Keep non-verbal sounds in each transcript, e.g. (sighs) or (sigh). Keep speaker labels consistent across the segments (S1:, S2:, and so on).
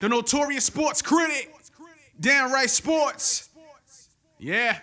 S1: the notorious sports critic, downright sports. Yeah.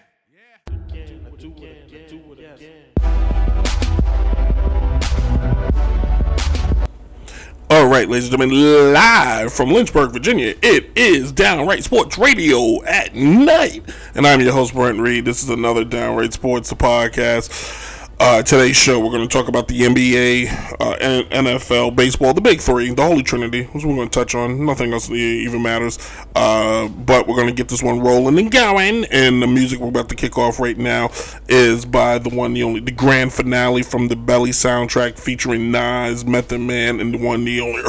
S2: All right, ladies and gentlemen, live from Lynchburg, Virginia, it is Downright Sports Radio at night. And I'm your host, Brent Reed. This is another Downright Sports podcast. Uh, today's show, we're going to talk about the NBA, uh, NFL, baseball, the big three, the Holy Trinity, which we're going to touch on. Nothing else even matters. Uh, but we're going to get this one rolling and going. And the music we're about to kick off right now is by the one, the only, the grand finale from the Belly soundtrack featuring Nas, Method Man, and the one, the only,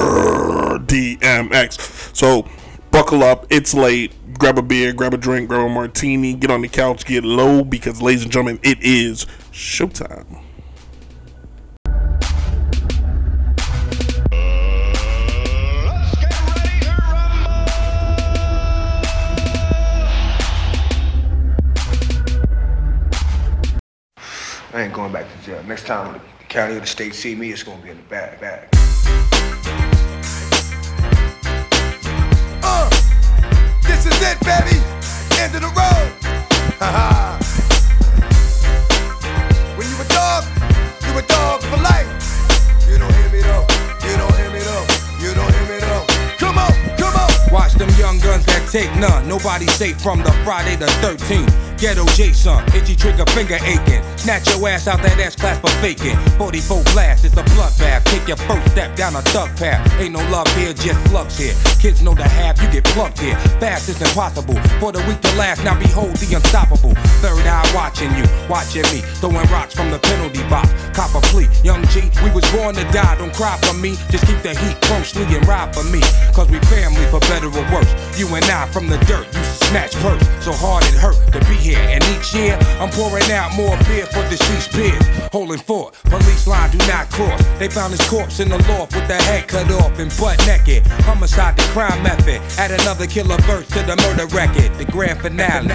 S2: DMX. So, buckle up. It's late. Grab a beer, grab a drink, grab a martini, get on the couch, get low, because, ladies and gentlemen, it is showtime.
S3: I ain't going back to jail. Next time the county or the state see me, it's gonna be in the bag. bag.
S4: Uh, this is it, baby. End of the road. Haha. when You don't hear me though. You don't hear me though. You don't
S5: them young guns that take none. Nobody safe from the Friday the 13th. Ghetto Jason, itchy trigger finger aching. Snatch your ass out that ass class for faking. 44 blast, it's a bloodbath. Take your first step down a thug path. Ain't no love here, just slugs here. Kids know the half, you get plucked here. Fast is impossible. For the weak to last, now behold the unstoppable. Third eye watching you, watching me. Throwing rocks from the penalty box. Cop a plea. Young G, we was born to die. Don't cry for me. Just keep the heat closely and ride for me. Cause we family for better or worse. You and I from the dirt, you snatch purse. So hard it hurt to be here. And each year, I'm pouring out more beer for deceased peers. Holding fort, police line do not cross. They found his corpse in the loft with the head cut off and butt naked. Homicide, the crime method. Add another killer verse to the murder record. The grand finale.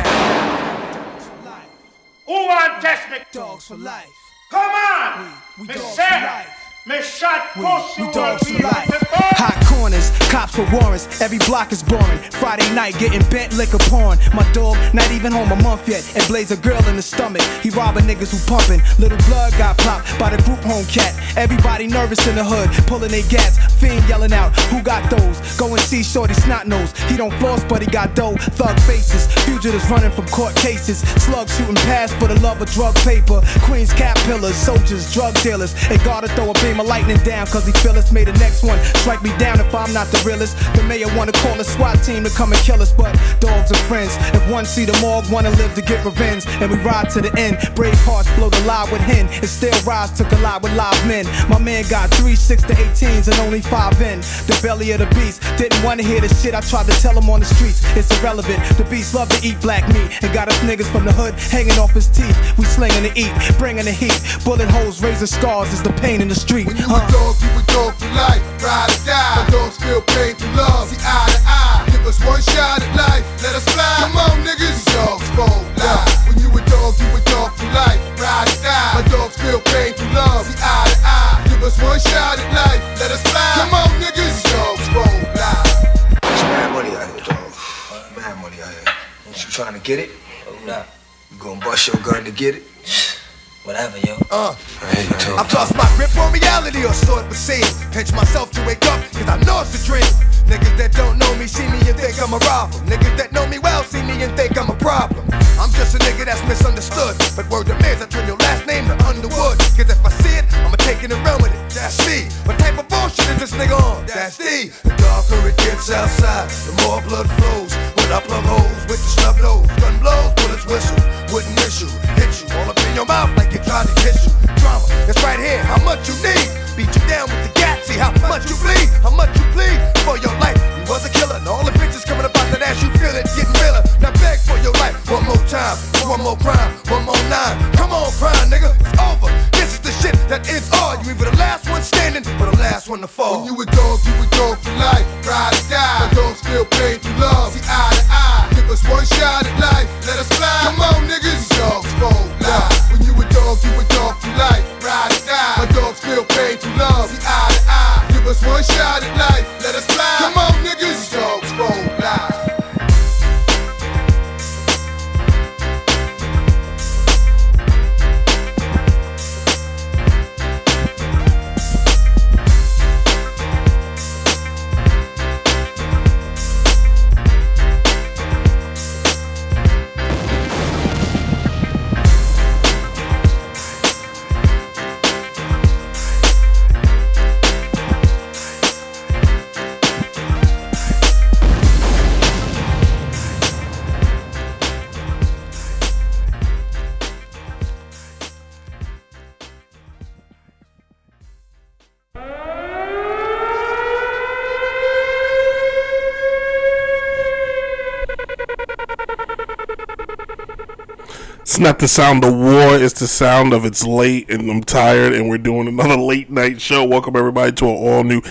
S6: Who want test me?
S4: Dogs for life.
S6: Come on!
S4: We- we
S6: me
S4: dogs for life. We, we
S6: you
S4: dogs for life. Hot corners, cops with warrants. Every block is boring. Friday night getting bent liquor porn. My dog not even home a month yet and blaze a girl in the stomach. He robbing niggas who pumping. Little blood got popped by the group home cat. Everybody nervous in the hood, pulling their gas. Fiend yelling out, who got those? Go and see Shorty snot nose. He don't floss, but he got dough. Thug faces, fugitives running from court cases. Slugs shooting past for the love of drug paper. Queens cap pillars, soldiers, drug dealers. They gotta throw a of lightning down, cause he feel us. The next one strike me down if I'm not the realest. The mayor wanna call a SWAT team to come and kill us, but dogs are friends. If one see the morgue, wanna live to get revenge. And we ride to the end. Brave hearts blow the lie with hen. And still rise to collide with live men. My man got three 6 to 18s and only five in. The belly of the beast. Didn't wanna hear the shit I tried to tell him on the streets. It's irrelevant. The beast love to eat black meat. And got us niggas from the hood hanging off his teeth. We slinging the eat, bringing the heat. Bullet holes, razor scars is the pain in the street.
S7: When you
S4: Huh.
S7: a dog, you a dog for life. Ride or die. My dogs feel pain through love. See eye to eye. Give us one shot at life. Let us fly. Come on, niggas. Dogs for life. When you a dog, you a dog for life. Ride or die. My dogs feel pain through love. See eye to eye. Give us one shot at life. Let us fly. Come on, niggas. Dogs for life.
S3: It's mad money out here, dog. Mad money out here. You trying to get it?
S8: Oh, Hold up.
S3: You gonna bust your gun to get it?
S2: Not the sound of war, it's the sound of it's late and I'm tired and we're doing another late night show. Welcome everybody to an all new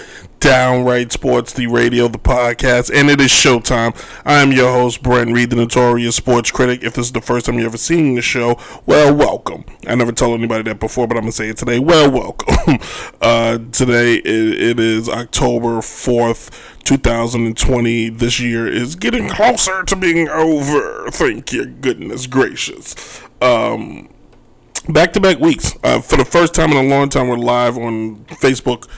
S2: Downright Sports, the radio, the podcast, and it is showtime. I am your host, Brent Reed, the notorious sports critic. If this is the first time you ever seen the show, well, welcome. I never told anybody that before, but I'm gonna say it today. Well, welcome. (laughs) uh, today it, it is October 4th. 2020 this year is getting closer to being over. Thank you, goodness gracious. Um, back to back weeks. Uh, for the first time in a long time, we're live on Facebook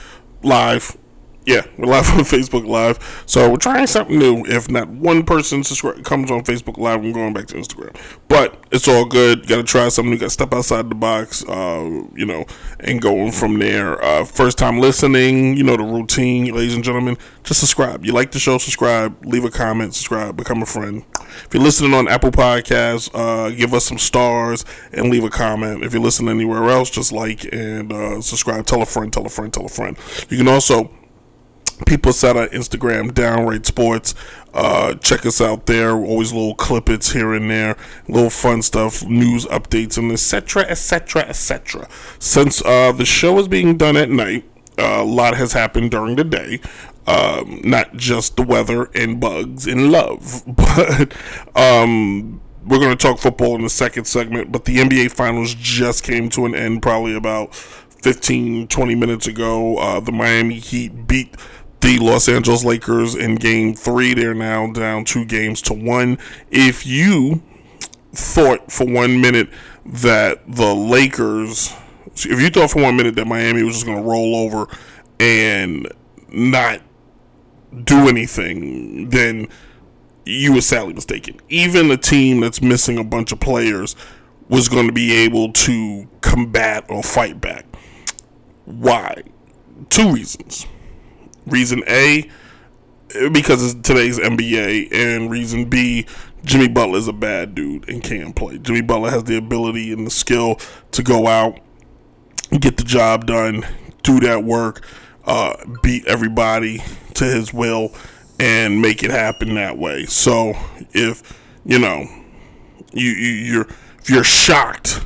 S2: Live yeah, we're live on (laughs) Facebook Live. So we're trying something new. If not one person subscri- comes on Facebook Live, I'm going back to Instagram. But it's all good. Got to try something. Got to step outside the box, uh, you know, and going from there. Uh, first time listening, you know, the routine, ladies and gentlemen. Just subscribe. You like the show, subscribe. Leave a comment, subscribe, become a friend. If you're listening on Apple Podcasts, uh, give us some stars and leave a comment. If you're listening anywhere else, just like and uh, subscribe. Tell a friend, tell a friend, tell a friend. You can also people set on Instagram, downright sports. Uh, check us out there. Always little clippets here and there, little fun stuff, news updates, and etc. etc. etc. Since uh, the show is being done at night, uh, a lot has happened during the day. Um, not just the weather and bugs and love, (laughs) but um, we're going to talk football in the second segment. But the NBA Finals just came to an end probably about 15, 20 minutes ago. Uh, the Miami Heat beat the Los Angeles Lakers in game three. They're now down two games to one. If you thought for one minute that the Lakers, if you thought for one minute that Miami was just going to roll over and not do anything, then you were sadly mistaken. Even a team that's missing a bunch of players was going to be able to combat or fight back. Why? Two reasons. Reason A, because it's today's NBA, and reason B, Jimmy Butler is a bad dude and can't play. Jimmy Butler has the ability and the skill to go out, get the job done, do that work, uh, beat everybody to his will, and make it happen that way. So if you know you, you you're if you're shocked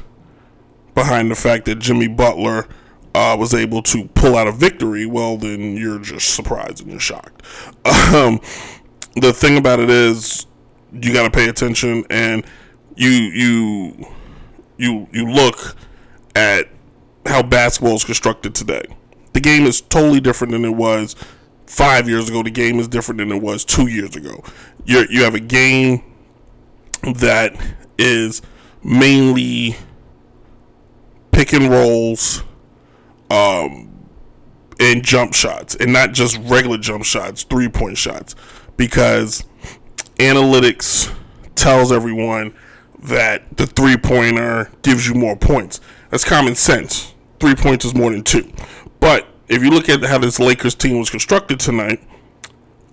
S2: behind the fact that Jimmy Butler uh, was able to pull out a victory, well, then you're just surprised and you're shocked. (laughs) Um, the thing about it is, you got to pay attention, and you you you you look at how basketball is constructed today. The game is totally different than it was five years ago. The game is different than it was two years ago. You you have a game that is mainly pick and rolls um, and jump shots, and not just regular jump shots, three point shots, because analytics tells everyone that the three pointer gives you more points. That's common sense. Three points is more than two. But if you look at how this Lakers team was constructed tonight,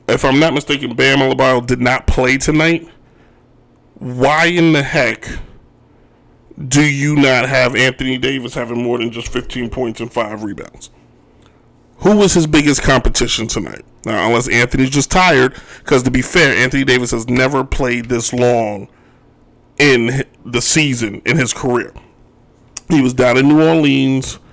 S2: if I'm not mistaken, Bam Adebayo did not play tonight. Why in the heck do you not have Anthony Davis having more than just 15 points and five rebounds? Who was his biggest competition tonight? Now, unless Anthony's just tired, because to be fair, Anthony Davis has never played this long in the season in his career. He was down in New Orleans. (laughs)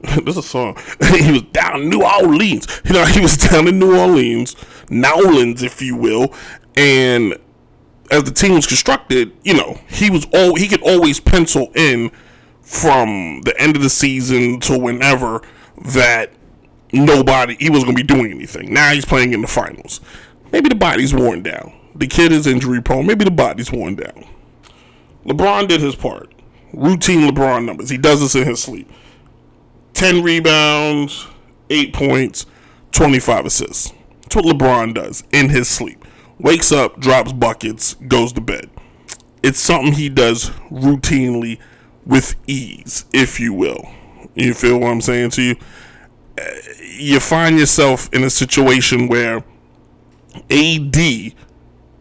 S2: This is a song. (laughs) he was down in New Orleans. (laughs) You know, he was down in New Orleans, Nowlands, if you will, and as the team was constructed, you know, he was all he could always pencil in from the end of the season to whenever that nobody he was going to be doing anything. Now he's playing in the finals. Maybe the body's worn down. The kid is injury prone. Maybe the body's worn down. LeBron did his part. Routine LeBron numbers. He does this in his sleep. 10 rebounds, 8 points, 25 assists. That's what LeBron does in his sleep wakes up, drops buckets, goes to bed. It's something he does routinely with ease, if you will. You feel what I'm saying to you? Eh, you find yourself in a situation where AD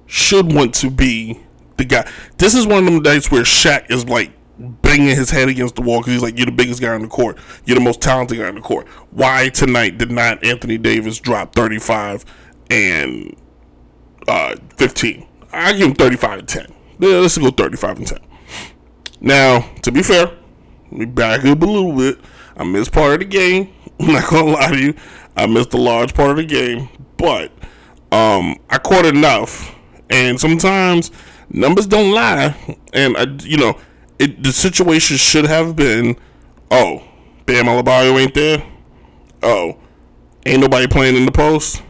S2: should want to be the guy. This is one of them nights where Shaq is like banging his head against the wall because he's like, "You're the biggest guy on the court. You're the most talented guy on the court." Why tonight did not Anthony Davis drop 35 and uh, 15. I give him 35 and 10. Yeah, let's go 35 and 10. Now, to be fair, let me back up a little bit. I missed part of the game. (laughs) I'm not gonna lie to you. I missed a large part of the game, but um, I caught enough. And sometimes numbers don't lie, and I, you know, it the situation should have been, oh, Bam Adebayo ain't there. Oh, ain't nobody playing in the post.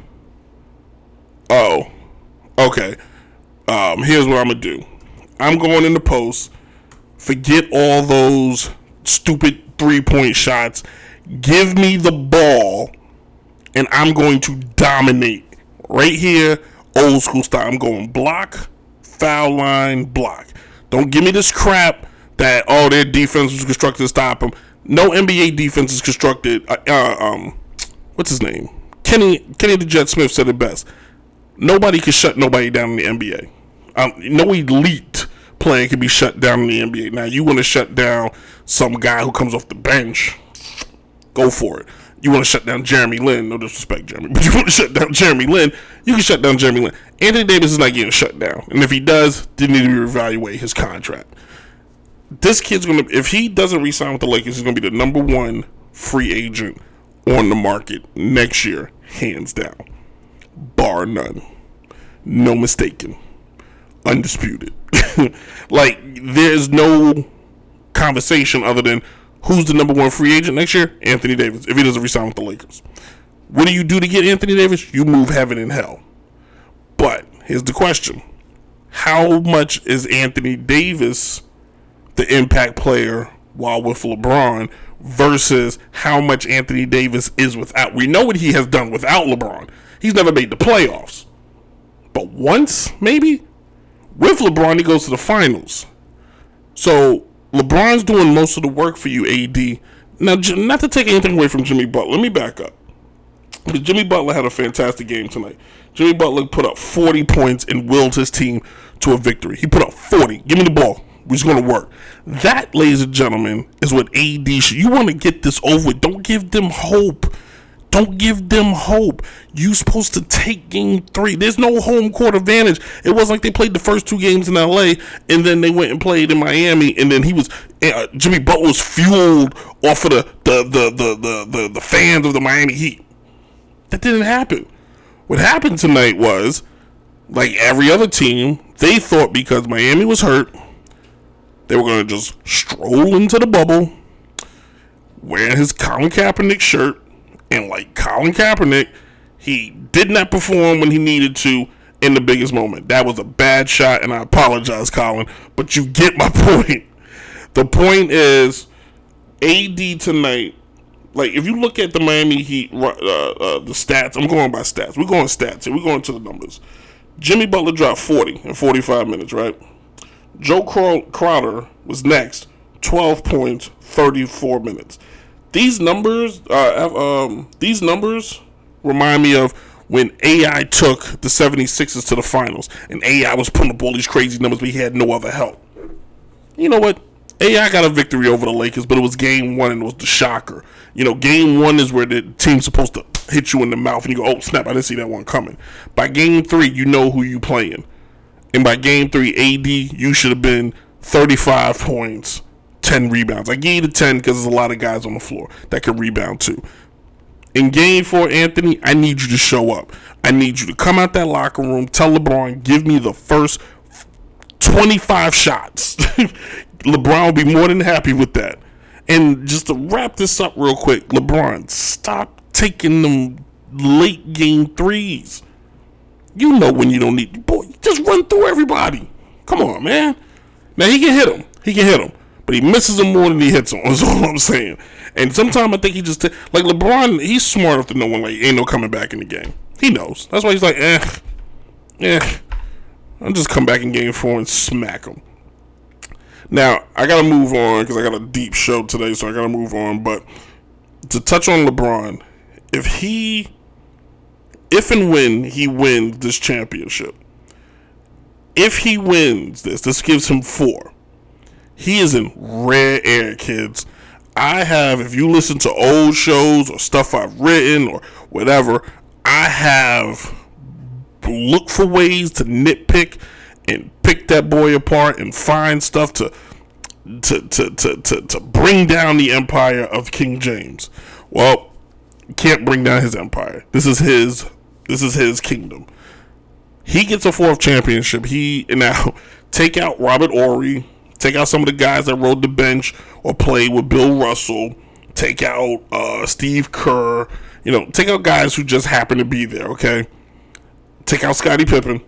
S2: Oh, okay. Um, here's what I'm gonna do. I'm going in the post. Forget all those stupid three point shots. Give me the ball, and I'm going to dominate right here, old school style. I'm going block, foul line, block. Don't give me this crap that oh their defense was constructed to stop them. No NBA defense is constructed. Uh, um, what's his name? Kenny Kenny the Jet Smith said it best. Nobody can shut nobody down in the NBA. Um, no elite player can be shut down in the NBA. Now you want to shut down some guy who comes off the bench, go for it. You want to shut down Jeremy Lin, no disrespect, Jeremy, (laughs) but you want to shut down Jeremy Lin, you can shut down Jeremy Lin. Anthony Davis is not getting shut down, and if he does, they need to reevaluate his contract. This kid's gonna, if he doesn't resign with the Lakers, he's gonna be the number one free agent on the market next year, hands down, bar none, no mistaken, undisputed. (laughs) like there's no conversation other than who's the number one free agent next year? Anthony Davis. If he doesn't resign with the Lakers, what do you do to get Anthony Davis? You move heaven and hell. But here's the question: How much is Anthony Davis the impact player while with LeBron versus how much Anthony Davis is without? We know what he has done without LeBron. He's never made the playoffs, but once maybe with LeBron he goes to the finals. So LeBron's doing most of the work for you, AD. Now, not to take anything away from Jimmy Butler, let me back up. Because Jimmy Butler had a fantastic game tonight. Jimmy Butler put up 40 points and willed his team to a victory. He put up 40. Give me the ball. We're going to work. That, ladies and gentlemen, is what AD should. You want to get this over with. Don't give them hope. Don't give them hope. You supposed to take game three. There's no home court advantage. It wasn't like they played the first two games in LA and then they went and played in Miami and then he was uh, Jimmy Butler was fueled off of the the, the the the the the fans of the Miami Heat. That didn't happen. What happened tonight was like every other team, they thought because Miami was hurt, they were to just stroll into the bubble, wearing his Colin Kaepernick shirt, and like Colin Kaepernick, he did not perform when he needed to in the biggest moment. That was a bad shot, and I apologize, Colin, but you get my (laughs) point. The point is, AD tonight, like if you look at the Miami Heat, uh, uh, the stats, I'm going by stats. We're going stats here. We're going to the numbers. Jimmy Butler dropped 40 in 45 minutes, right? Joe Crowder was next, 12 points, 34 minutes these numbers uh, um, these numbers remind me of when AI took the 76ers to the finals and AI was putting up all these crazy numbers but he had no other help. You know what? AI got a victory over the Lakers, but it was game one and it was the shocker. You know, game one is where the team's supposed to hit you in the mouth and you go, oh snap, I didn't see that one coming. By game three, you know who you playing. And by game three, AD, you should have been 35 points, 10 rebounds. I gave you the 10 because there's a lot of guys on the floor that can rebound too. In game four, Anthony, I need you to show up. I need you to come out that locker room, tell LeBron, give me the first 25 shots. (laughs) LeBron will be more than happy with that. And just to wrap this up real quick, LeBron, stop taking them late game threes. You know when you don't need boy, just run through everybody. Come on, man. Now he can hit them. He can hit them but he misses them more than he hits them. That's (laughs) all I'm saying. And sometimes I think he just t- like LeBron. He's smart enough to know when like ain't no coming back in the game. He knows. That's why he's like, eh, eh. I'll just come back in game four and smack him. Now I gotta move on because I got a deep show today, so I gotta move on. But to touch on LeBron, if he, if and when he wins this championship, if he wins this, this gives him four he is in rare air, kids. I have, if you listen to old shows or stuff I've written or whatever, I have looked for ways to nitpick and pick that boy apart and find stuff to to, to, to, to, to bring down the empire of King James. Well, can't bring down his empire. This is his this is his kingdom. He gets a fourth championship. He (laughs) now take out Robert Horry, take out some of the guys that rode the bench or played with Bill Russell, take out uh, Steve Kerr, you know, take out guys who just happen to be there, okay? Take out Scottie Pippen,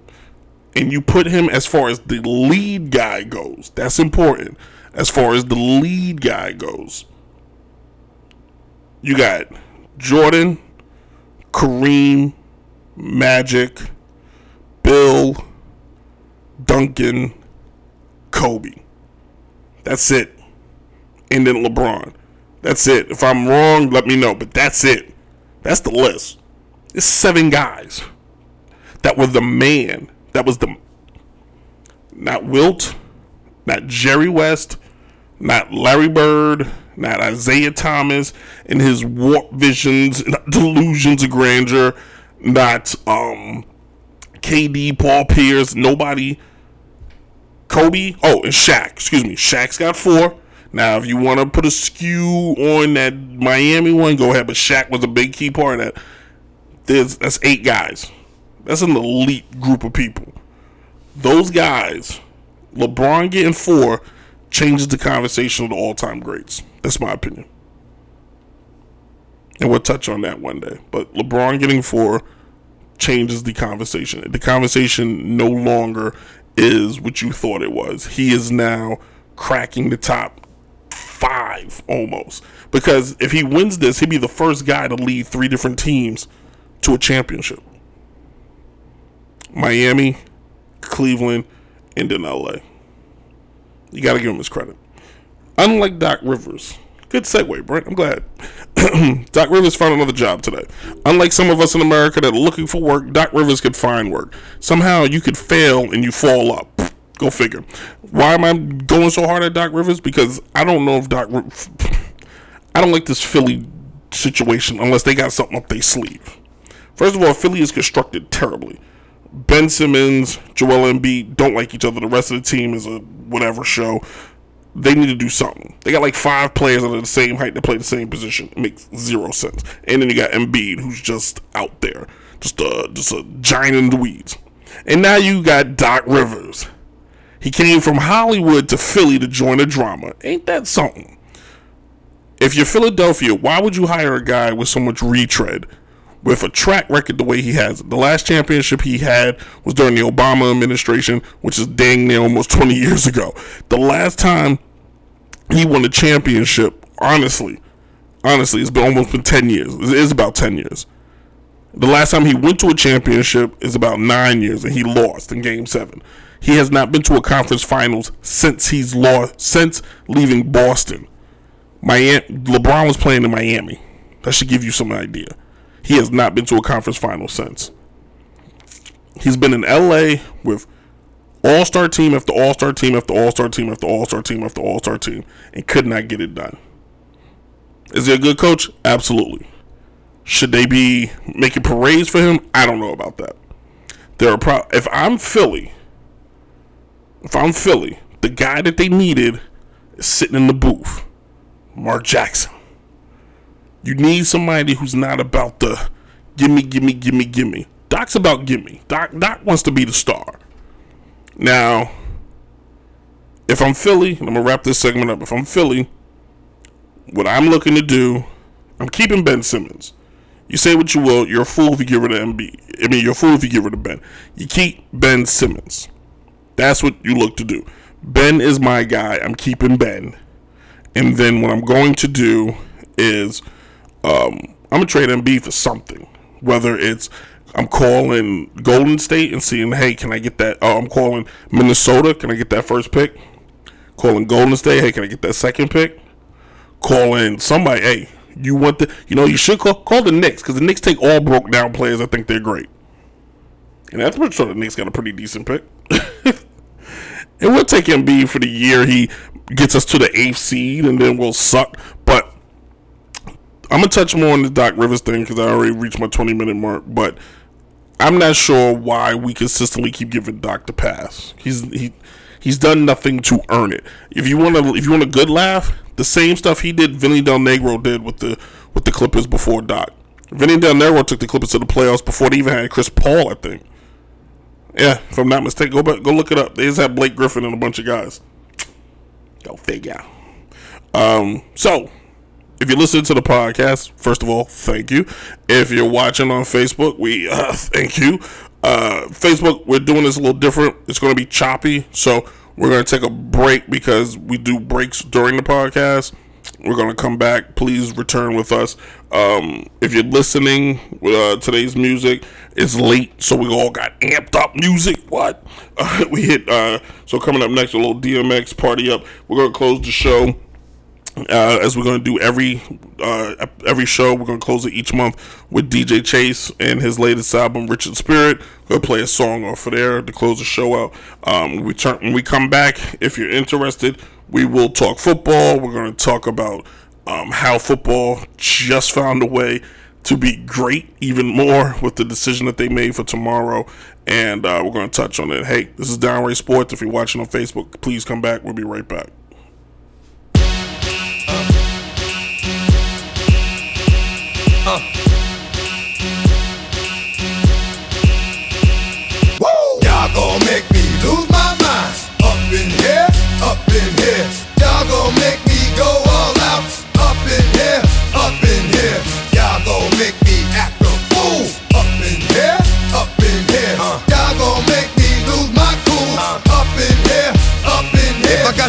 S2: and you put him as far as the lead guy goes. That's important. As far as the lead guy goes, you got Jordan, Kareem, Magic, Bill, Duncan, Kobe. That's it. And then LeBron. That's it. If I'm wrong, let me know. But that's it. That's the list. It's seven guys that were the man. That was the. Not Wilt, not Jerry West, not Larry Bird, not Isaiah Thomas and his warp visions, (laughs) delusions of grandeur, not um KD, Paul Pierce, nobody. Kobe, oh, and Shaq. Excuse me, Shaq's got four. Now, if you want to put a skew on that Miami one, go ahead. But Shaq was a big key part of that. There's that's eight guys. That's an elite group of people. Those guys, LeBron getting four, changes the conversation of the all-time greats. That's my opinion. And we'll touch on that one day. But LeBron getting four changes the conversation. The conversation no longer is what you thought it was. He is now cracking the top five almost. Because if he wins this, he'd be the first guy to lead three different teams to a championship Miami, Cleveland, and then LA. You got to give him his credit. Unlike Doc Rivers, good segue, Brent. I'm glad. (clears throat) Doc Rivers found another job today. Unlike some of us in America that are looking for work, Doc Rivers could find work. Somehow you could fail and you fall up. Go figure. Why am I going so hard at Doc Rivers? Because I don't know if Doc. (laughs) I don't like this Philly situation unless they got something up their sleeve. First of all, Philly is constructed terribly. Ben Simmons, Joel Embiid don't like each other. The rest of the team is a whatever show. They need to do something. They got like five players that are the same height to play the same position. It makes zero sense. And then you got Embiid, who's just out there, just a just a giant in the weeds. And now you got Doc Rivers. He came from Hollywood to Philly to join the drama. Ain't that something? If you're Philadelphia, why would you hire a guy with so much retread with a track record the way he has it. The last championship he had was during the Obama administration, which is dang near almost (laughs) 20 years ago. The last time he won a championship, honestly, honestly, it's been almost been 10 years. It is about 10 years. The last time he went to a championship is about nine years, and he lost in Game Seven. He has not been to a conference finals since he's lost since leaving Boston. Miami, LeBron was playing in Miami. That should give you some idea. He has not been to a conference final since. He's been in LA with all star team after all star team after all star team after all star team after all star team and could not get it done. Is he a good coach? Absolutely. Should they be making parades for him? I don't know about that. There are pro- if I'm Philly, if I'm Philly, the guy that they needed is sitting in the booth. Mark Jackson. You need somebody who's not about the gimme, gimme, gimme, gimme. Doc's about gimme. Doc Doc wants to be the star. Now, if I'm Philly, and I'm gonna wrap this segment up. If I'm Philly, what I'm looking to do, I'm keeping Ben Simmons. You say what you will, you're a fool if you get rid of Embiid. I mean, you're a fool if you get rid of Ben. You keep Ben Simmons. That's what you look to do. Ben is my guy. I'm keeping Ben. And then what I'm going to do is um, I'm gonna trade Embiid for something. Whether it's I'm calling Golden State and seeing, hey, can I get that? Oh, I'm calling Minnesota. Can I get that first pick? Calling Golden State. Hey, can I get that second pick? Calling somebody. Hey, you want the? You know, you should call call the Knicks because the Knicks take all broke down players. I think they're great. And that's pretty sure the Knicks got a pretty decent pick. (laughs) and we'll take Embiid for the year he gets us to the eighth seed, and then we'll suck. I'm gonna touch more on the Doc Rivers thing because I already reached my 20 minute mark. But I'm not sure why we consistently keep giving Doc the pass. He's he He's done nothing to earn it. If you want to, if you want a good laugh, the same stuff he did, Vinny Del Negro did with the with the Clippers before Doc. Vinny Del Negro took the Clippers to the playoffs before they even had Chris Paul, I think. Yeah, if I'm not mistaken, go back, go look it up. They just had Blake Griffin and a bunch of guys. Go figure. Um, so if you're listening to the podcast, first of all, thank you. If you're watching on Facebook, we (laughs) uh, thank you. Uh, Facebook, we're doing this a little different. It's going to be choppy, so we're going to take a break because we do breaks during the podcast. We're going to come back. Please return with us. Um, if you're listening, uh, today's music is late, so we all got amped up music. What? Uh, (laughs) we hit, uh, so coming up next, a little DMX party up. We're going to close the show. Uh, as we're going to do every uh, every show, we're going to close it each month with DJ Chase and his latest album, Richard Spirit. We'll play a song off of there to close the show out. Um, we turn when we come back, if you're interested, we will talk football. We're going to talk about um, how football just found a way to be great even more with the decision that they made for tomorrow. And uh, we're going to touch on it. Hey, this is Downright Sports. If you're watching on Facebook, please come back. We'll be right back.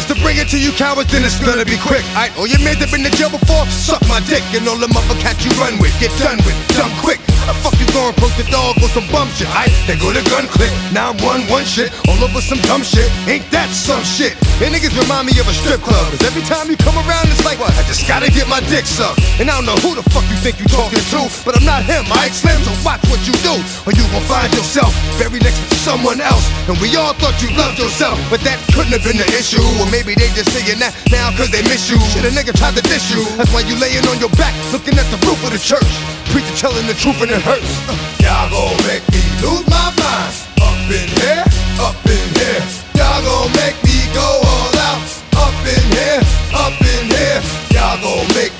S7: I to bring it to you cowards, then it's gonna be quick. Alright, all your men that been in jail before, suck my dick. And all the motherfuckers you run with, get done with, done quick. The fuck you going post the dog on some bum shit? Aight, they go to gun click. Now I'm one one shit, all over some dumb shit. Ain't that some shit? And niggas remind me of a strip club. Cause every time you come around, it's like, what? I just gotta get my dick sucked. And I don't know who the fuck you think you talking to, but I'm not him, I Slim, so watch what you do. Or you gon' find yourself buried next to someone else. And we all thought you loved yourself, but that couldn't have been the issue. Or maybe they just saying that now cause they miss you. Shit, a nigga tried to diss you. That's why you laying on your back, looking at the roof of the church. Preacher telling the truth and it hurts. Uh. Y'all gon' make me lose my mind. Up in here, up in here. Y'all gon' make me go all out. Up in here, up in here. Y'all gon' make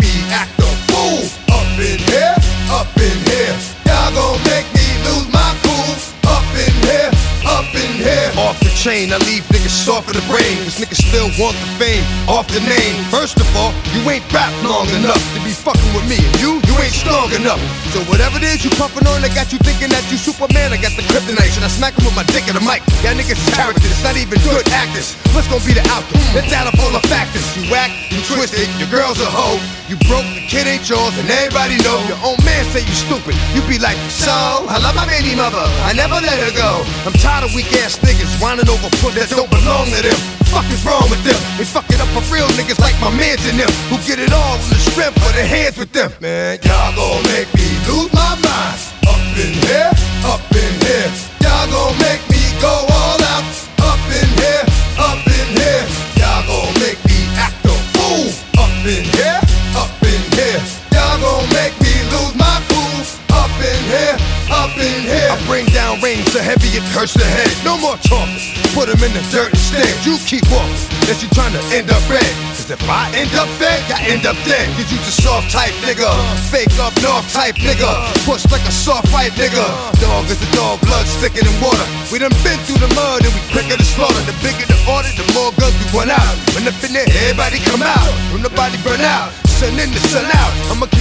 S7: chain, I leave niggas soft in the brain. Cause niggas still want the fame off the name. First of all, you ain't rap long enough to be fucking with me. And you, you ain't strong enough. So whatever it is you puffin' on, I got you thinking that you Superman. I got the kryptonite. Should I smack him with my dick in the mic? Y'all niggas is characters, not even good actors. What's gonna be the outcome? Let's add up all the factors. You whack, you twisted, your girl's a hoe. You broke, the kid ain't yours, and everybody know. Your own man say you stupid. You be like, so, I love my baby mother. I never let her go. I'm tired of weak ass niggas whining over puss that don't belong to them. Fuck is wrong with them? They fuck it up for real niggas like my mans and them who get it all in the strength of their hands with them. Man, y'all gon' make me lose my mind. Up in here, up in here. Y'all gon' make me go all out. Up in here, up in here. Y'all gon' make me act a fool. Up in here, up in here. Y'all gon' make me lose my cool. Up in here, up in here. I bring down rain so heavy it hurts the head. No more talking. Put 'em in the dirt instead. You keep walking. Unless you trying to end up red. Cause if I end up fed, I end up dead. Cause you just soft type nigga. Fake up north type nigga. Push like a soft fight nigga. Dog is a dog, blood sticking in water. We done been through the mud and we quicker to slaughter. The bigger the order, the more guns we run out. When up in everybody come out. When the body burn out. Sun in the sun out. I'ma keep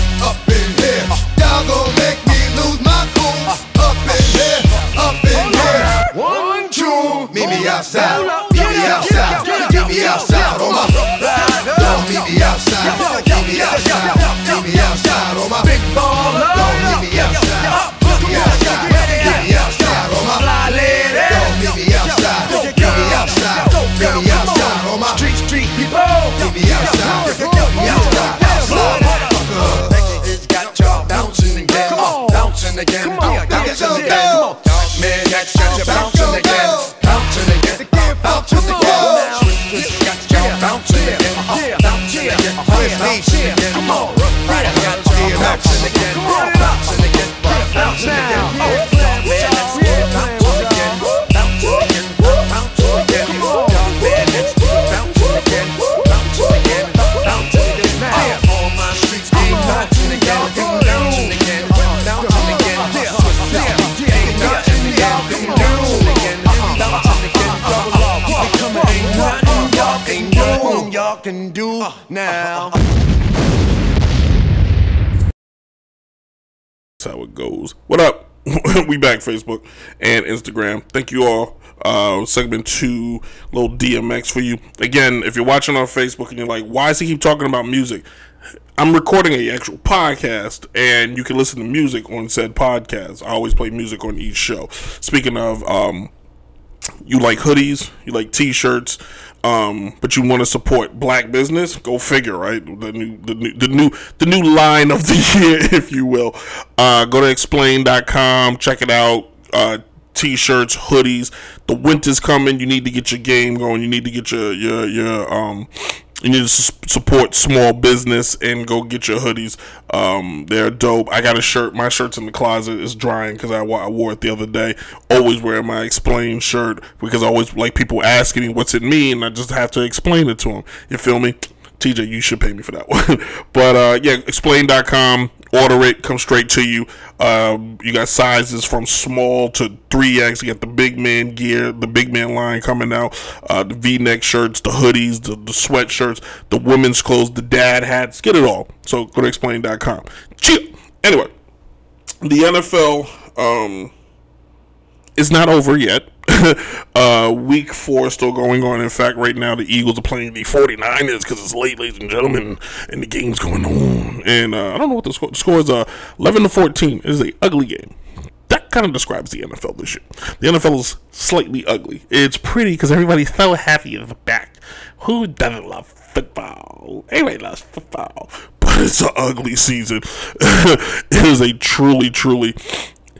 S7: outside. Meet me outside. Meet me outside on my. Don't meet me outside. Meet me outside. Meet me outside
S8: Come on, right. Got you bouncing again,
S2: Goes. What up? (laughs) we back Facebook and Instagram. Thank you all. Uh, segment two, little DMX for you. Again, if you're watching on Facebook and you're like, why does he keep talking about music? I'm recording a actual podcast, and you can listen to music on said podcast. I always play music on each show. Speaking of, um, you like hoodies, you like t-shirts, um, but you want to support black business, go figure, right? The new, the new, the new, the new line of the (laughs) year, if you will. Uh, go to explain.com, check it out. Uh, t-shirts, hoodies. The winter's coming. You need to get your game going. You need to get your your your um. You need to support small business and go get your hoodies. Um, they're dope. I got a shirt. My shirt's in the closet. It's drying because I, I wore it the other day. Always wear my explain shirt because I always like people asking me what's it mean. I just have to explain it to them. You feel me? TJ, you should pay me for that (laughs) one. but uh, yeah, explain.com. Order it, come straight to you. Um, you got sizes from small to 3X. You got the big man gear, the big man line coming out, uh, the v neck shirts, the hoodies, the, the sweatshirts, the women's clothes, the dad hats. Get it all. So go to explain.com. Anyway, the NFL um, is not over yet. (laughs) uh, week four is still going on. In fact, right now the Eagles are playing the 49ers because it's late, ladies and gentlemen, and the game's going on. And uh, I don't know what the score, the score is. Uh, 11 to 14 It is a ugly game. That kind of describes the NFL this year. The NFL is slightly ugly. It's pretty because everybody's so happy in the back. Who doesn't love football? Everybody loves football. But it's an ugly season. (laughs) it is a truly, truly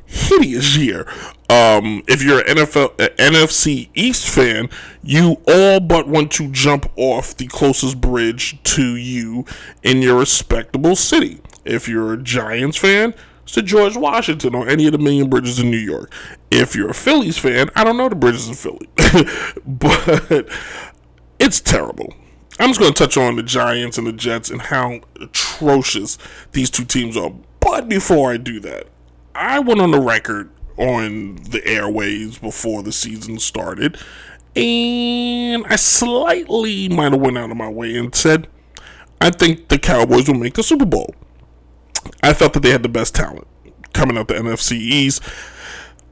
S2: hideous year. Um, if you're an NFL, uh, NFC East fan, you all but want to jump off the closest bridge to you in your respectable city. If you're a Giants fan, it's to George Washington or any of the million bridges in New York. If you're a Phillies fan, I don't know the bridges in Philly, (laughs) but it's terrible. I'm just going to touch on the Giants and the Jets and how atrocious these two teams are. But before I do that, I went on the record on the airways before the season started, and I slightly might have went out of my way and said I think the Cowboys will make the Super Bowl. I felt that they had the best talent coming out the NFC East.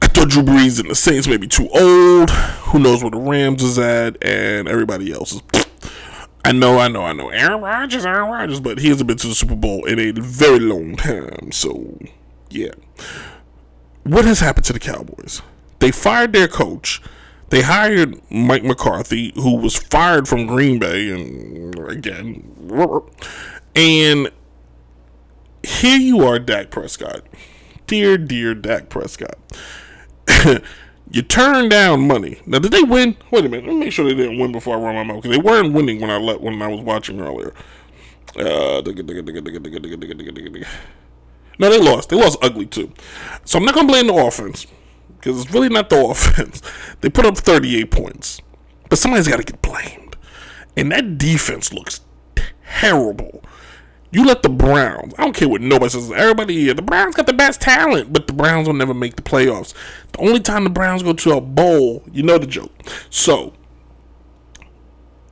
S2: I thought Drew Brees and the Saints may be too old. Who knows where the Rams is at, and everybody else is. (sniffs) I know, I know, I know. Aaron Rodgers, Aaron Rodgers, but he hasn't been to the Super Bowl in a very long time. So, yeah. What has happened to the Cowboys? They fired their coach. They hired Mike McCarthy, who was fired from Green Bay, and again, and here you are, Dak Prescott. Dear, dear Dak Prescott. (laughs) you turned down money. Now, did they win? Wait a minute. Let me make sure they didn't win before I run my mouth because they weren't winning when I let when I was watching earlier. Uh, no, they lost. They lost ugly too. So I'm not gonna blame the offense because it's really not the (laughs) offense. They put up 38 points, but somebody's got to get blamed, and that defense looks terrible. You let the Browns, I don't care what nobody says, everybody here, the Browns got the best talent, but the Browns will never make the playoffs. The only time the Browns go to a bowl, you know the joke. So,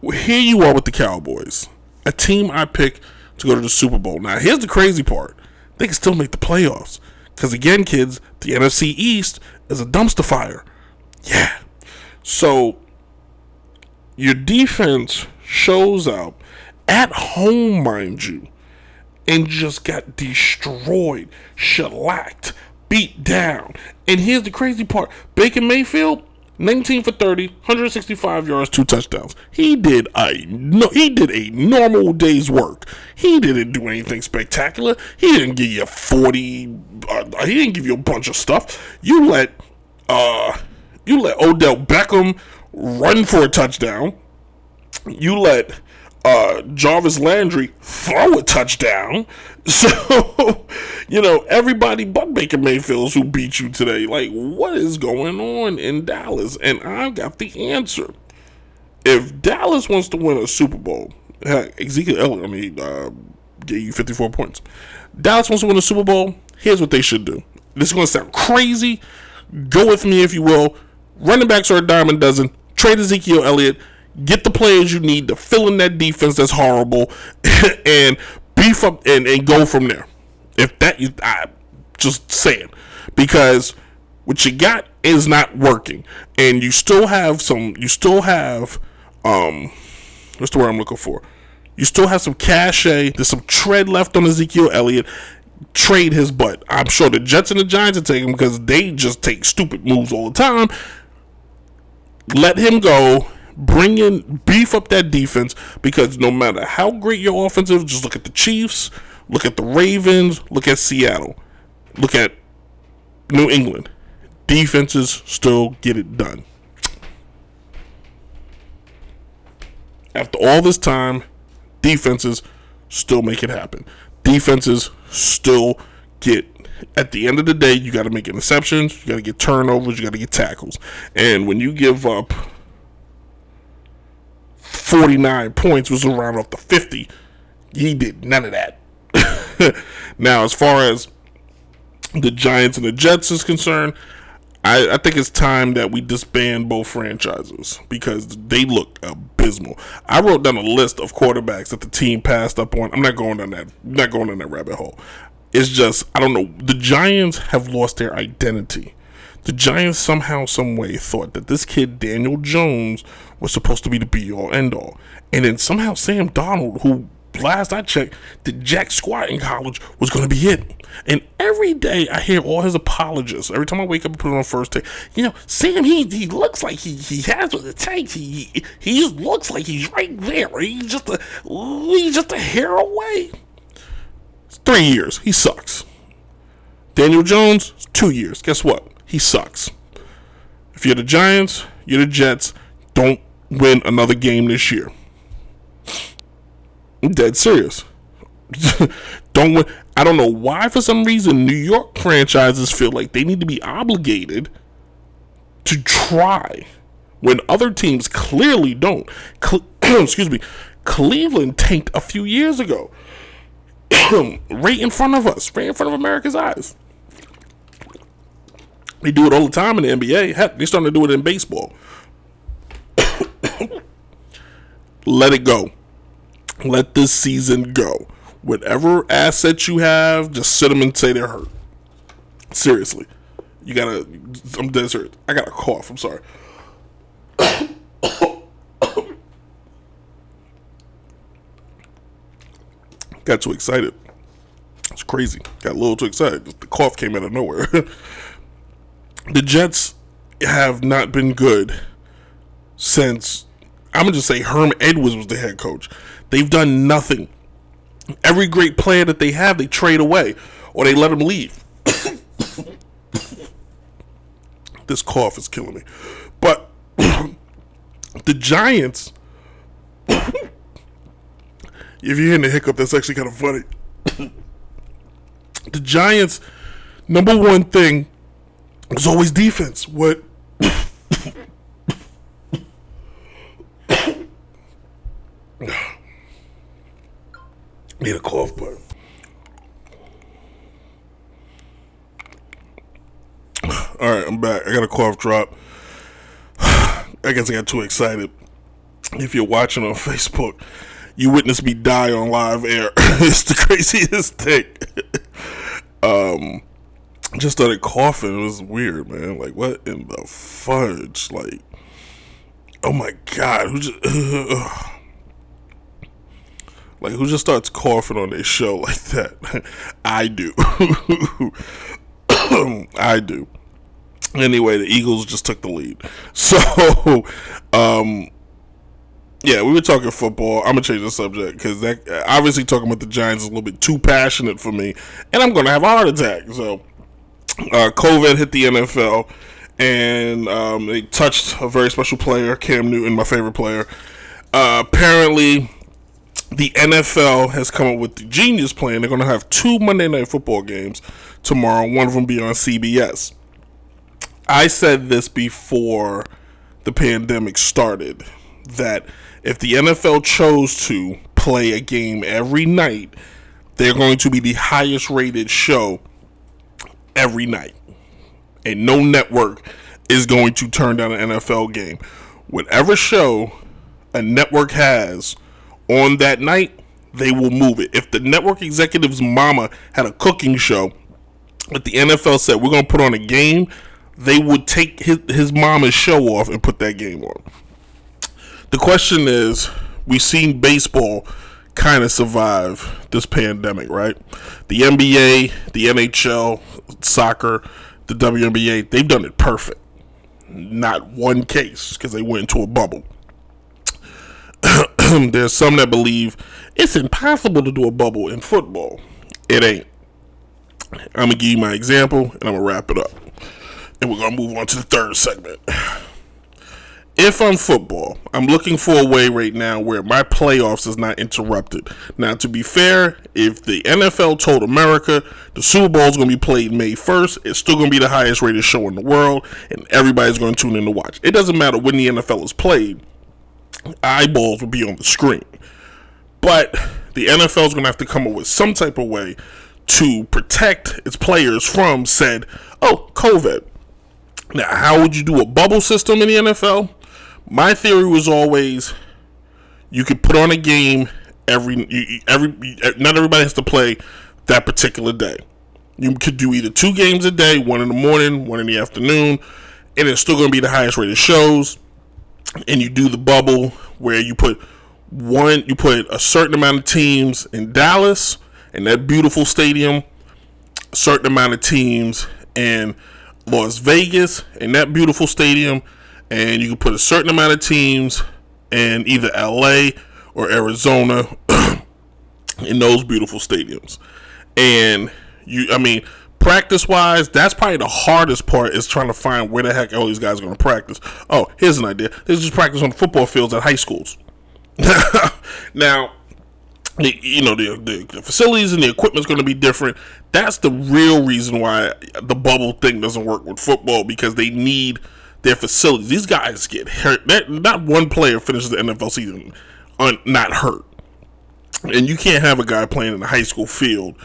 S2: here you are with the Cowboys, a team I pick to go to the Super Bowl. Now, here's the crazy part they can still make the playoffs. Because, again, kids, the NFC East is a dumpster fire. Yeah. So, your defense shows up at home, mind you and just got destroyed, shellacked, beat down. And here's the crazy part Baker Mayfield, 19 for 30, 165 yards, two touchdowns. He did a no, he did a normal day's work. He didn't do anything spectacular. He didn't give you 40 uh, he didn't give you a bunch of stuff. You let uh you let Odell Beckham run for a touchdown. You let uh, Jarvis Landry throw a touchdown. (laughs) So, you know, everybody but Baker Mayfield who beat you today. Like, what is going on in Dallas? And I've got the answer. If Dallas wants to win a Super Bowl, Ezekiel Elliott, I mean, uh, gave you 54 points. Dallas wants to win a Super Bowl. Here's what they should do. This is going to sound crazy. Go with me if you will. Running backs are a dime a dozen. Trade Ezekiel Elliott. Get the players you need to fill in that defense that's horrible, (laughs) and beef up and, and go from there. If that you, I just saying, because what you got is not working, and you still have some. You still have um, what's the word I'm looking for? You still have some cachet. There's some tread left on Ezekiel Elliott. Trade his butt. I'm sure the Jets and the Giants are taking him because they just take stupid moves all the time. Let him go. Bring in, beef up that defense because no matter how great your offensive, just look at the Chiefs, look at the Ravens, look at Seattle, look at New England. Defenses still get it done. After all this time, defenses still make it happen. Defenses still get at the end of the day, you got to make interceptions, you got to get turnovers, you got to get tackles. And when you give up 49 points, was around off the 50, he did none of that. (laughs) now, as far as the Giants and the Jets is concerned, I, I, think it's time that we disband both franchises because they look abysmal. I wrote down a list of quarterbacks that the team passed up on. I'm not going on that not going on that rabbit hole. It's just I don't know. The Giants have lost their identity. The Giants somehow, some way thought that this kid Daniel Jones was supposed to be the be all end all, and then somehow Sam Darnold, who last I checked, the jack squat in college was going to be it. And every day I hear all his apologists. Every time I wake up and put it on first take, you know, Sam, he he looks like he, he has what it takes. He, he just looks like he's right there. He's just a he's just a hair away. It's three years. He sucks. Daniel Jones, two years. Guess what? He sucks. If you're the Giants, you're the Jets. Don't win another game this year. I'm dead serious. (laughs) don't win. I don't know why, for some reason, New York franchises feel like they need to be obligated to try when other teams clearly don't. Cle- (clears throat) excuse me. Cleveland tanked a few years ago, (clears throat) right in front of us, right in front of America's eyes. They do it all the time in the NBA. Heck, they're starting to do it in baseball. (coughs) Let it go. Let this season go. Whatever assets you have, just sit them and say they're hurt. Seriously. You gotta. I'm serious. I got a cough. I'm sorry. (coughs) got too excited. It's crazy. Got a little too excited. The cough came out of nowhere. (laughs) the Jets have not been good since I'm gonna just say Herm Edwards was the head coach. They've done nothing. Every great player that they have, they trade away or they let them leave. (coughs) this cough is killing me. But (coughs) the Giants, (coughs) if you're hearing the hiccup, that's actually kind of funny. the Giants, number one thing was always defense. What Need a cough button. (sighs) All right, I'm back. I got a cough drop. (sighs) I guess I got too excited. If you're watching on (laughs) Facebook, you witnessed me die on live air. (laughs) it's the craziest thing. (laughs) um, just started coughing. It was weird, man. Like, what in the fudge? Like, oh my god, who just? (sighs) Like, who just starts coughing on their show (laughs) like that? I do. (coughs) I do. Anyway, the Eagles just took the lead. (laughs) So, um, yeah, we were talking football. I'm gonna change the subject because that obviously talking about the Giants is a little bit too passionate for me, and I'm gonna have a heart attack. So, uh, COVID hit the NFL, and um, they touched a very special player, Cam Newton, my favorite player. Uh, apparently, the NFL has come up with the genius plan. They're going to have two Monday Night Football games tomorrow, one of them be on CBS. I said this before the pandemic started that if the NFL chose to play a game every night, they're going to be the highest rated show every night. And no network is going to turn down an NFL game. Whatever show a network has on that night, they will move it. If the network executive's mama had a cooking show, but the NFL said we're going to put on a game, they would take his, his mama's show off and put that game on. The question is, we've seen baseball kind of survive this pandemic, right? The NBA, the NHL, soccer, the WNBA, they've done it perfect. Not one case because they went into a bubble. Um, (laughs) there's some that believe it's impossible to do a bubble in football. It ain't. I'm gonna give you my example and I'm gonna wrap it up. And we're gonna move on to the third segment. (sighs) If I'm football, I'm looking for a way right now where my playoffs is not interrupted. Now, to be fair, if the NFL told America the Super Bowl is going to be played May 1st, it's still going to be the highest rated show in the world, and everybody's going to tune in to watch. It doesn't matter when the NFL is played, eyeballs will be on the screen. But the NFL is going to have to come up with some type of way to protect its players from said, oh, COVID. Now, how would you do a bubble system in the NFL? My theory was always you could put on a game every every not everybody has to play that particular day. You could do either two games a day, one in the morning, one in the afternoon, and it's still going to be the highest rated shows. And you do the bubble where you put one, you put a certain amount of teams in Dallas in that beautiful stadium, a certain amount of teams in Las Vegas in that beautiful stadium, and you can put a certain amount of teams in either LA or Arizona (clears throat) in those beautiful stadiums. And you, I mean, practice wise, that's probably the hardest part is trying to find where the heck all these guys are going to practice. Oh, here's an idea: they just practice on football fields at high schools. (laughs) now, the, you know the, the, facilities and the equipment is going to be different. That's the real reason why the bubble thing doesn't work with football because they need their facilities. These guys get hurt. Not one player finishes the NFL season un, not hurt, and you can't have a guy playing in a high school field.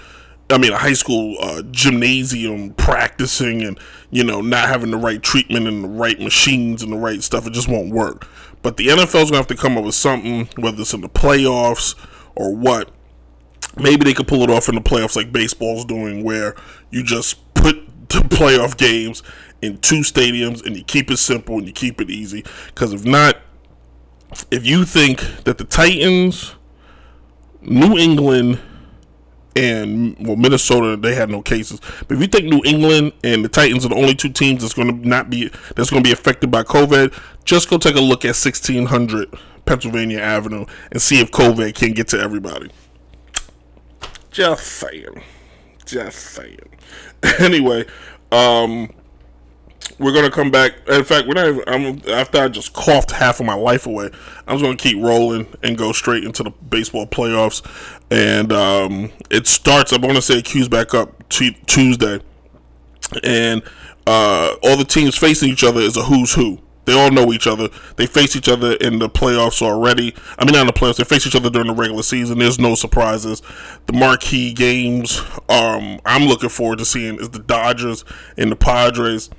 S2: I mean, a high school uh, gymnasium practicing and you know not having the right treatment and the right machines and the right stuff. It just won't work. But the NFL's gonna have to come up with something, whether it's in the playoffs or what. Maybe they could pull it off in the playoffs like baseball's doing, where you just put the (laughs) playoff games in two stadiums and you keep it simple and you keep it easy. Because if not, if you think that the Titans, New England, and well Minnesota they had no cases. But if you think New England and the Titans are the only two teams that's going to not be that's going to be affected by COVID, just go take a look at 1600 Pennsylvania Avenue and see if COVID can get to everybody. Just saying. Just saying. (laughs) anyway, um we're gonna come back. In fact, we're not. Even, I'm after I just coughed half of my life away. I was gonna keep rolling and go straight into the baseball playoffs, and um, it starts. I want to say it cues back up t- Tuesday, and uh, all the teams facing each other is a who's who. They all know each other. They face each other in the playoffs already. I mean, not in the playoffs. They face each other during the regular season. There's no surprises. The marquee games um, I'm looking forward to seeing is the Dodgers and the Padres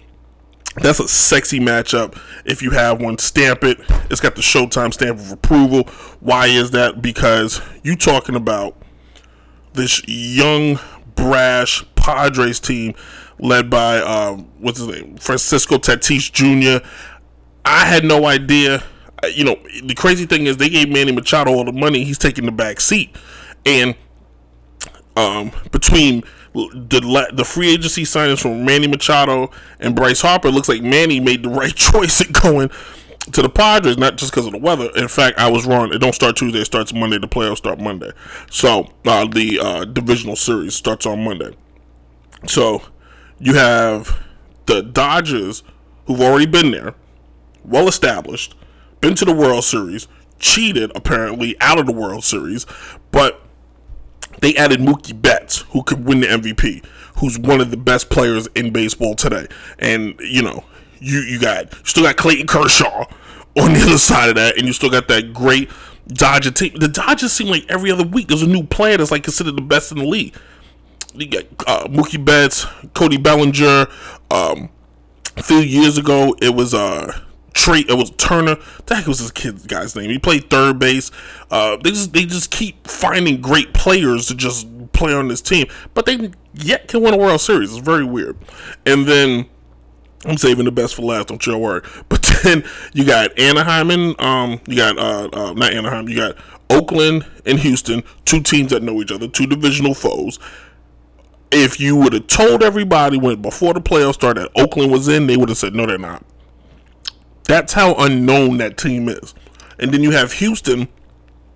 S2: that's a sexy matchup if you have one. Stamp it. It's got the Showtime stamp of approval. Why is that? Because you talking about this young, brash Padres team led by um, what's his name, Francisco Tatis Jr. I had no idea. You know, the crazy thing is they gave Manny Machado all the money. He's taking the back seat, and um, between the the free agency signings from Manny Machado and Bryce Harper looks like Manny made the (laughs) right choice in going to the Padres, not just because of the weather. In fact, I was wrong. It don't start Tuesday; it starts Monday. The playoffs start Monday, so uh, the uh, divisional series starts on Monday. So you have the Dodgers, who've already been there, well established, been to the World Series. cheated apparently out of the World Series, but they added Mookie Betts, who could win the MVP, who's one of the best players in baseball today. And you know, you you got you still got Clayton Kershaw on the other side of that, and you still got that great Dodger team. The Dodgers seem like every other week there's a new player that's like considered the best in the league. You got uh, Mookie Betts, Cody Bellinger. Um, a few years ago, it was uh Trey. It was Turner. The heck was this kid's guy's name? He played third base. Uh, they just they just keep finding great players to just play on this team, but they yet can win a World Series. It's very weird. And then I'm saving the best for last. Don't you worry. (laughs) But then you got Anaheim and um, you got uh, uh, not Anaheim. You got Oakland and Houston, two teams that know each other, two divisional foes. If you would have told everybody when before the playoffs started that Oakland was in, they would have said no, they're not. That's how unknown that team is. And then you have Houston,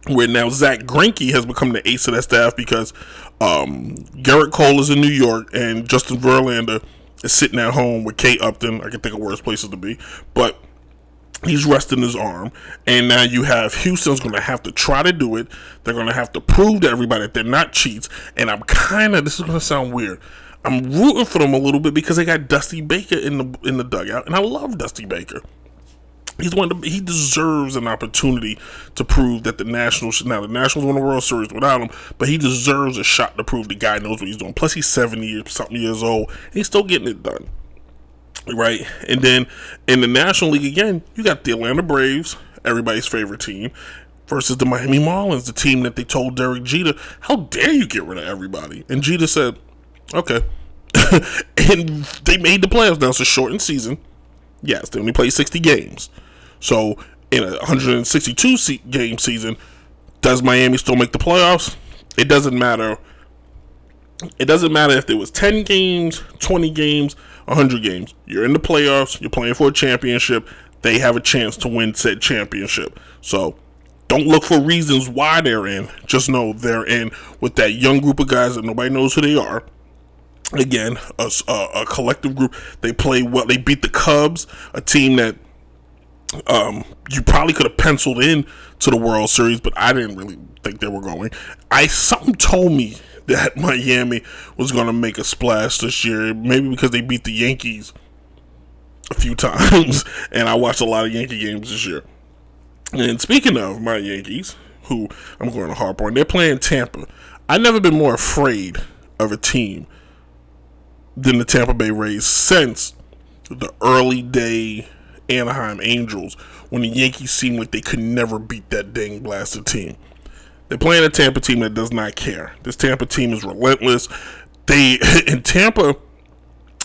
S2: where now Zack Greinke has become the ace of that staff because um, Gerrit Cole is in New York and Justin Verlander is sitting at home with Kate Upton. I can think of worse places to be, but he's resting his arm. And now you have Houston's going to have to try to do it. They're going to have to prove to everybody that they're not cheats. And I'm kind of this is going to sound weird. I'm rooting for them a little bit because they got Dusty Baker in the in the dugout, and I love Dusty Baker. He's one. Of the, he deserves an opportunity to prove that the Nationals. Now the Nationals won the World Series without him, but he deserves a shot to prove the guy knows what he's doing. Plus, he's seventy years, something years old. and he's still getting it done, right? And then in the National League again, you got the Atlanta Braves, everybody's favorite team, versus the Miami Marlins, the team that they told Derek Jeter, "How dare you get rid of everybody?" And Jeter said, "Okay." (laughs) and they made the playoffs. Now it's a shortened season. Yes, they only play sixty games. So in a 162 se- game season, does Miami still make the playoffs? It doesn't matter. It doesn't matter if there was 10 games, 20 games, 100 games. You're in the playoffs. You're playing for a championship. They have a chance to win said championship. So don't look for reasons why they're in. Just know they're in with that young group of guys that nobody knows who they are. Again, a, a, a collective group. They play well. They beat the Cubs, a team that um, you probably could have penciled in to the World Series, but I didn't really think they were going. I something told me that (laughs) Miami was going to make a splash this year, maybe because they beat the Yankees a few (laughs) times, and I watched a lot of Yankee games this year. And speaking of my Yankees, who I'm going to harp on, they're playing Tampa. I've never been more afraid of a team than the Tampa Bay Rays since the early day Anaheim Angels when the Yankees seemed like they could never beat that dang blasted team. They're playing a Tampa team that does not care. This Tampa team is relentless. They (laughs) in Tampa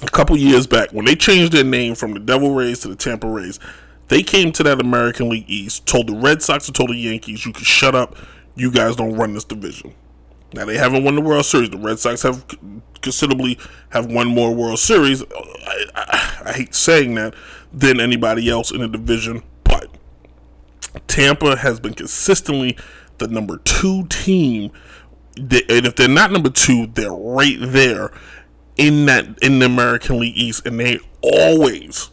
S2: a couple years back when they changed their name from the Devil Rays to the Tampa Rays, they came to that American League East, told the Red Sox and told the Yankees, "You can shut up. You guys don't run this division." Now they haven't won the World Series. The Red Sox have considerably have won more World Series. I, I, I hate saying that than anybody else in the division, but Tampa has been consistently the number two team. And if they're not number two, they're right there in that in the American League East, and they always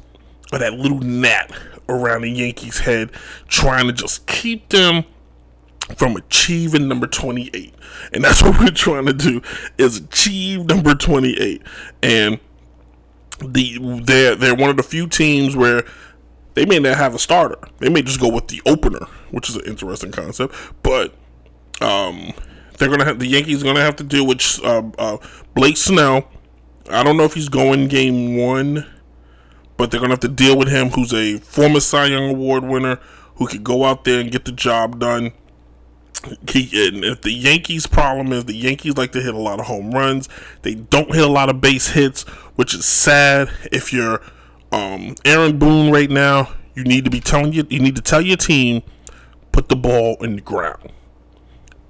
S2: are that little gnat around the Yankees' head, trying to just keep them from achieving number 28 and that's (laughs) what we're trying to do is achieve number 28 and the they're they're one of the few teams where they may not have a starter. They may just go with the opener which is an interesting concept but um they're gonna have the yankees gonna have to deal with uh, uh, blake snell. I don't know if he's going game one but they're gonna have to deal with him who's a former cy young award winner who could go out there and get the job done if the Yankees' problem is the Yankees like to hit a lot of home runs, they don't hit a lot of base hits, which is sad. If you're um, Aaron Boone right now, you need to be telling you you need to tell your team put the ball in the ground.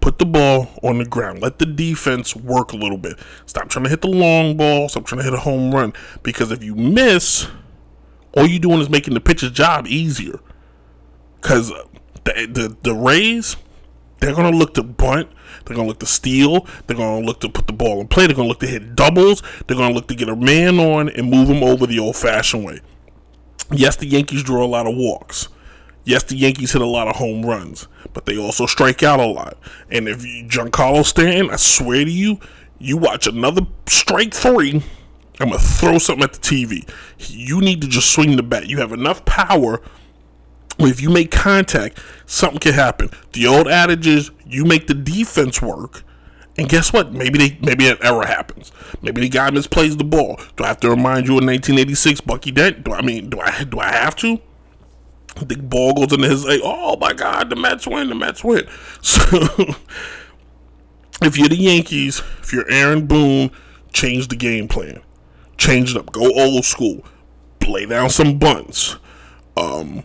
S2: Put the ball on the ground. Let the defense work a little bit. Stop trying to hit the long ball. Stop trying to hit a home run. Because if you miss, all you're doing is making the pitcher's job easier. Because the, the the Rays they're going to look to bunt. They're going to look to steal. They're going to look to put the ball in play. They're going to look to hit doubles. They're going to look to get a man on and move him over the old fashioned way. Yes, the Yankees draw a lot of walks. Yes, the Yankees hit a lot of home runs, but they also strike out a lot. And if you, Giancarlo Stanton, I swear to you, you watch another strike three, I'm gonna throw something at the TV. You need to just swing the bat. You have enough power. If you make contact, something can happen. The old adage is you make the defense work, and guess what? Maybe they maybe an error happens. Maybe the guy misplays the ball. Do I have to remind you of 1986 Bucky Dent? Do I mean do I do I have to? The ball goes into his like, oh my god, the Mets win, the Mets win. (laughs) So if you're the Yankees, if you're Aaron Boone, change the game plan. Change it up. Go old school. Play down some bunts. Um,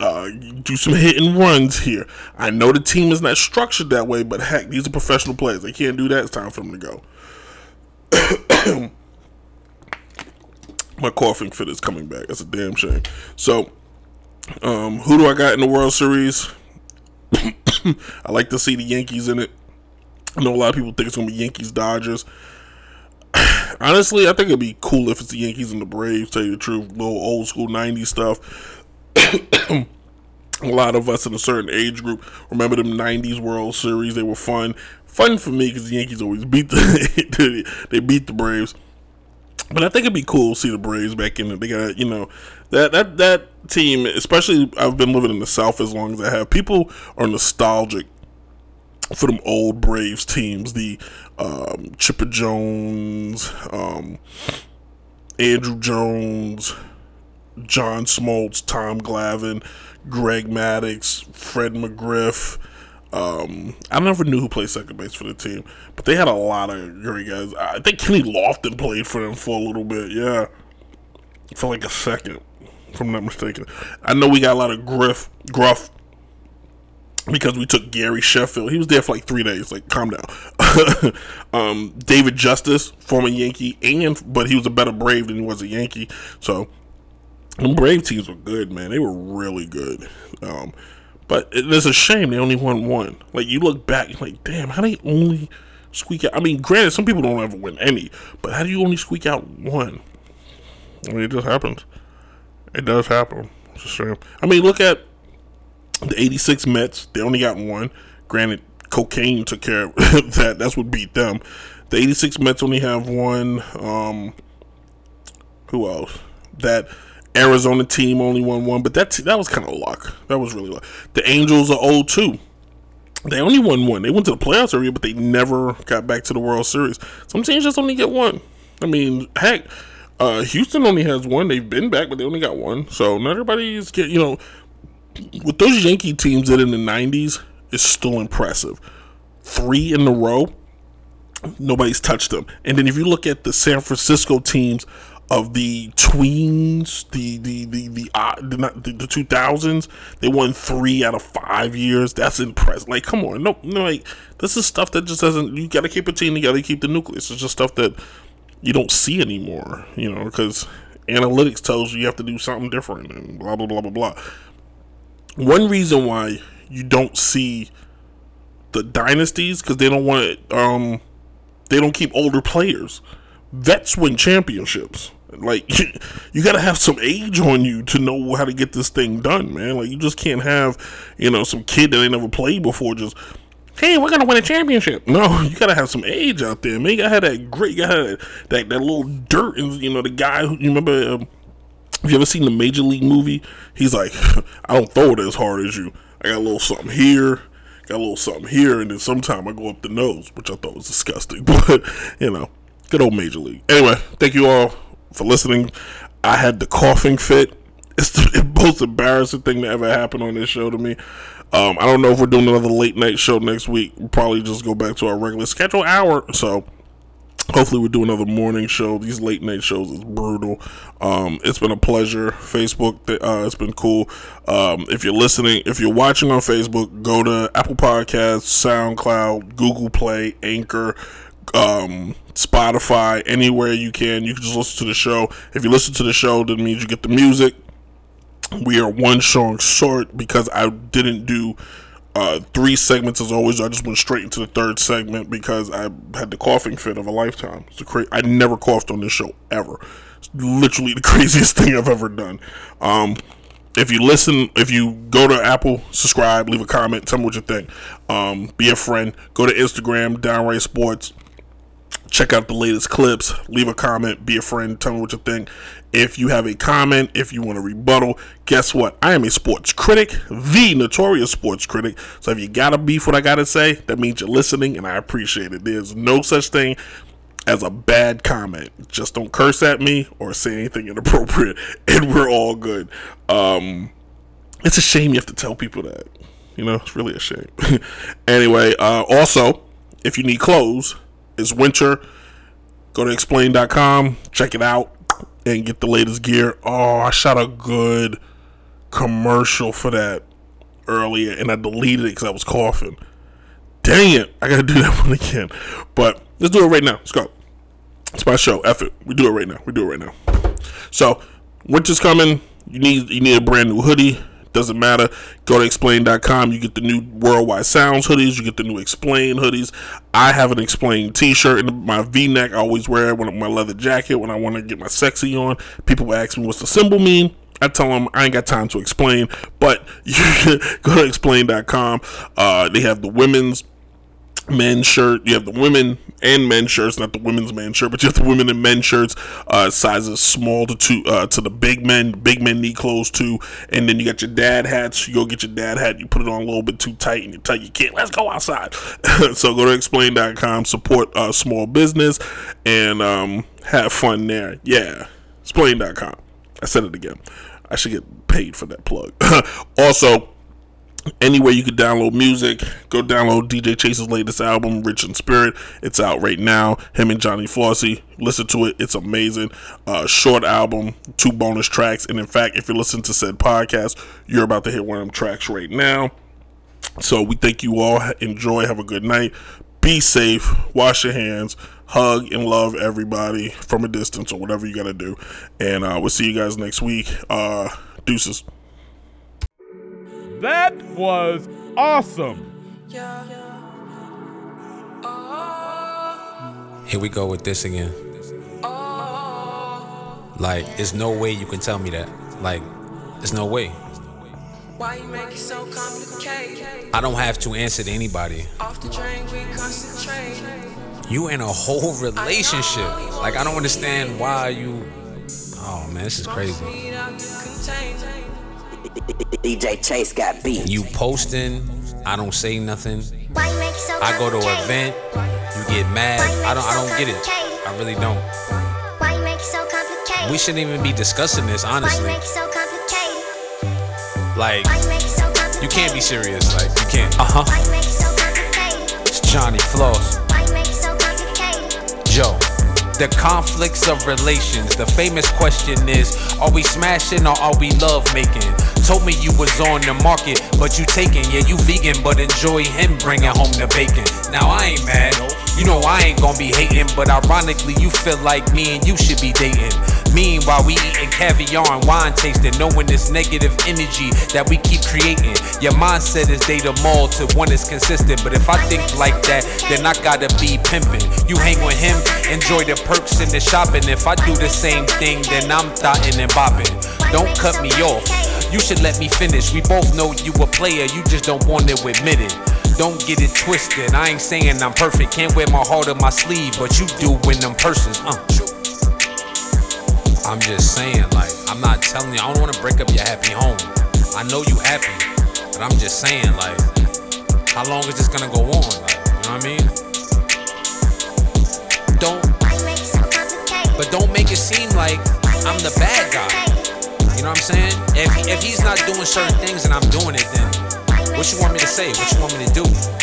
S2: uh, do some hit and runs here. I know the team is not structured that way, but heck, these are professional players. They can't do that. It's time for them to go. (coughs) My coughing fit is coming back. That's a damn shame. So, um, who do I got in the World Series? (coughs) I like to see the Yankees in it. I know a lot of people think it's gonna be Yankees Dodgers. (coughs) Honestly, I think it'd be cool if it's the Yankees and the Braves. Tell you the truth, little old school '90s stuff. (coughs) a lot of us in a certain age group remember them '90s World Series. They were fun, fun for me because the Yankees always beat the (laughs) they beat the Braves. But I think it'd be cool to see the Braves back in it. They got you know that that that team, especially I've been living in the South as long as I have. People are nostalgic for them old Braves teams, the um, Chipper Jones, um, Andruw Jones, John Smoltz, Tom Glavine, Greg Maddux, Fred McGriff. Um, I never knew who played second base for the team, but they had a lot of great guys. I think Kenny Lofton played for them for a little bit, yeah, for like a second, if I'm not mistaken. I know we got a lot of Griff, Gruff, because we took Gary Sheffield. He was there for like three days. Like, calm down. (laughs) um, David Justice, former Yankee, and but he was a better Brave than he was a Yankee. So, the Brave teams were good, man. They were really good. Um, but it, it's a shame they only won one. Like, you look back, you're like, damn, how they only squeak out? I mean, granted, some people don't ever win any, but how do you only squeak out one? I mean, it just happens. It does happen. It's a shame. I mean, look at the 86 Mets, they only got one. Granted, cocaine took care of (laughs) that. That's what beat them. The 86 Mets only have one. Um, who else? That Arizona team only won one, but that that was kind of luck. That was really luck. The Angels are old too. They only won one. They went to the playoffs area, but they never got back to the World Series. Some teams just only get one. I mean, heck, uh, Houston only has one. They've been back, but they only got one. So not everybody's get you know what those Yankee teams did in the 90s is still impressive. Three in a row, nobody's touched them. And then if you look at the San Francisco teams of the tweens, the the the the uh, the, the 2000s, they won three out of five years. That's impressive. Like, come on, no, no, like this is stuff that just doesn't. You got to keep a team together, keep the nucleus. It's just stuff that you don't see anymore. You know, because analytics tells you you have to do something different and blah blah blah blah blah one reason why you don't see the dynasties because they don't want um they don't keep older players vets win championships like (laughs) you gotta have some age on you to know how to get this thing done man like you just can't have you know some kid that ain't never played before just hey we're gonna win a championship (laughs) no you gotta have some age out there man you gotta have that great you gotta have that, that little dirt and you know the guy who you remember um, have you ever seen the Major League movie? He's like, (laughs) I don't throw it as hard as you. I got a little something here, got a little something here, and then sometime I go up the nose, which I thought was disgusting. But, you know, good old Major League. Anyway, thank you all for listening. I had the coughing fit. (laughs) It's the most embarrassing thing that ever happened on this show to me. Um, I don't know if we're doing another late night show next week. We'll probably just go back to our regular schedule hour. So, hopefully we'll do another morning show these late night shows is brutal um, it's been a pleasure facebook uh, it's been cool um, if you're listening if you're watching on facebook go to apple podcasts soundcloud google play anchor um, spotify anywhere you can you can just listen to the show if you listen to the show that means you get the music we are one song short because i didn't do uh, three segments as always. I just went straight into the third segment because I had the coughing fit of a lifetime. It's a cra- I never coughed on this show ever. It's literally the (laughs) craziest thing I've ever done. Um, if you listen, if you go to Apple, subscribe, leave a comment, tell me what you think. Um, be a friend. Go to Instagram, Downright Sports. Check out the latest clips. Leave a comment. Be a friend. Tell me what you think. If you have a comment, if you want to rebuttal, guess what? I am a sports critic, the notorious sports critic. So if you got a beef what I got to say, that means you're listening, and I appreciate it. There's no such thing as a bad comment. Just don't curse at me or say anything (laughs) inappropriate, and we're all good. Um, it's a shame you have to tell people that. You know, it's really a shame. (laughs) anyway, uh, also, if you need clothes, it's winter. Go to explain.com, check it out, and get the latest gear. Oh, I shot a good commercial for that earlier, and I deleted it because I was coughing. Dang it, I gotta do (laughs) that one again. But let's do it right now. Let's go. It's my show. It. We do it right now. We do it right now. So, winter's coming. You need you need a brand new hoodie. Doesn't matter. Go to explain.com. You get the new Worldwide Sounds hoodies. You get the new Explain hoodies. I have an Explain t shirt and my v neck. I always wear it when my leather jacket when I want to get my sexy on. People ask me what's the symbol mean. I tell them I ain't got time to explain, but (laughs) you go to explain.com. Uh, they have the women's men's shirt. You have the women and men's shirts, not the women's men's shirt, but you have the women and men's shirts, uh, sizes small to two, uh, to the big men. Big men need clothes too. And then you got your dad hats. You go get your dad hat. You put it on a little bit too tight, and you tell your kid, "Let's go outside." (laughs) so go to explain.com, support uh, small business, and um, have fun there. Yeah, explain.com. I said it again. I should get paid for that plug. (laughs) also anywhere you could download music go download dj chase's latest album rich in spirit. It's out right now. Him and johnny flossie listen to it. It's amazing. Uh, short album two bonus tracks. And in fact if you're listening to said podcast you're about to hear one of them tracks right now. So we thank you all. Enjoy. Have a good night. Be safe. Wash your hands. Hug and love everybody from a distance or whatever you gotta do. And uh, we'll see you guys next week. Uh, deuces
S9: That was awesome.
S10: Here we go with this again. Like, there's no way you can tell me that. Like, there's no way.
S11: Why you make it so complicated?
S10: I don't have to answer to anybody.
S11: Off the drain, we concentrate.
S10: You in a whole relationship. Like, I don't understand why you. Oh man, this is crazy.
S12: DJ Chase got beat.
S10: You posting, I don't say nothing.
S13: Why you make it so
S10: I go to an
S13: complicated?
S10: event, you get mad. I don't. I don't get it. I really don't.
S13: Why you make it so complicated?
S10: We shouldn't even be discussing this,
S13: Why you
S10: honestly.
S13: make it so complicated?
S10: Like,
S13: Why you make it so complicated?
S10: you can't be serious. Like, you can't. Uh huh.
S13: Why you make it so?
S10: It's Johnny Floss.
S13: Why you make it so complicated?
S10: Joe. The conflicts of relations. The famous question is Are we smashing or are we love making? Told me you was on the market, but you taking. Yeah, you vegan, but enjoy him bringing home the bacon. Now I ain't mad. You know I ain't gonna be hating, but ironically, you feel like me and you should be dating. Meanwhile, we eating caviar and wine tasting, knowing this negative energy that we keep creating. Your mindset is data mall to one is consistent, but if I think like that, then I gotta be pimping. You hang with him, enjoy the perks and the shopping. If I do the same thing, then I'm thotting and bopping. Don't cut me off. You should let me finish. We both know you a player, you just don't want to admit it. Don't get it twisted. I ain't saying I'm perfect, can't wear my heart on my sleeve, but you do when them persons. Uh. I'm just saying, like, I'm not telling you, I don't want to break up your happy home. I know you happy, but I'm just saying, like, how long is this gonna go on? Like, you know what I mean? Don't,
S13: Why you make it so complicated?
S10: but don't make it seem like I'm the bad guy. You know what I'm saying? If, if he's not doing certain things and I'm doing it, then what you want me to say? What you want me to do?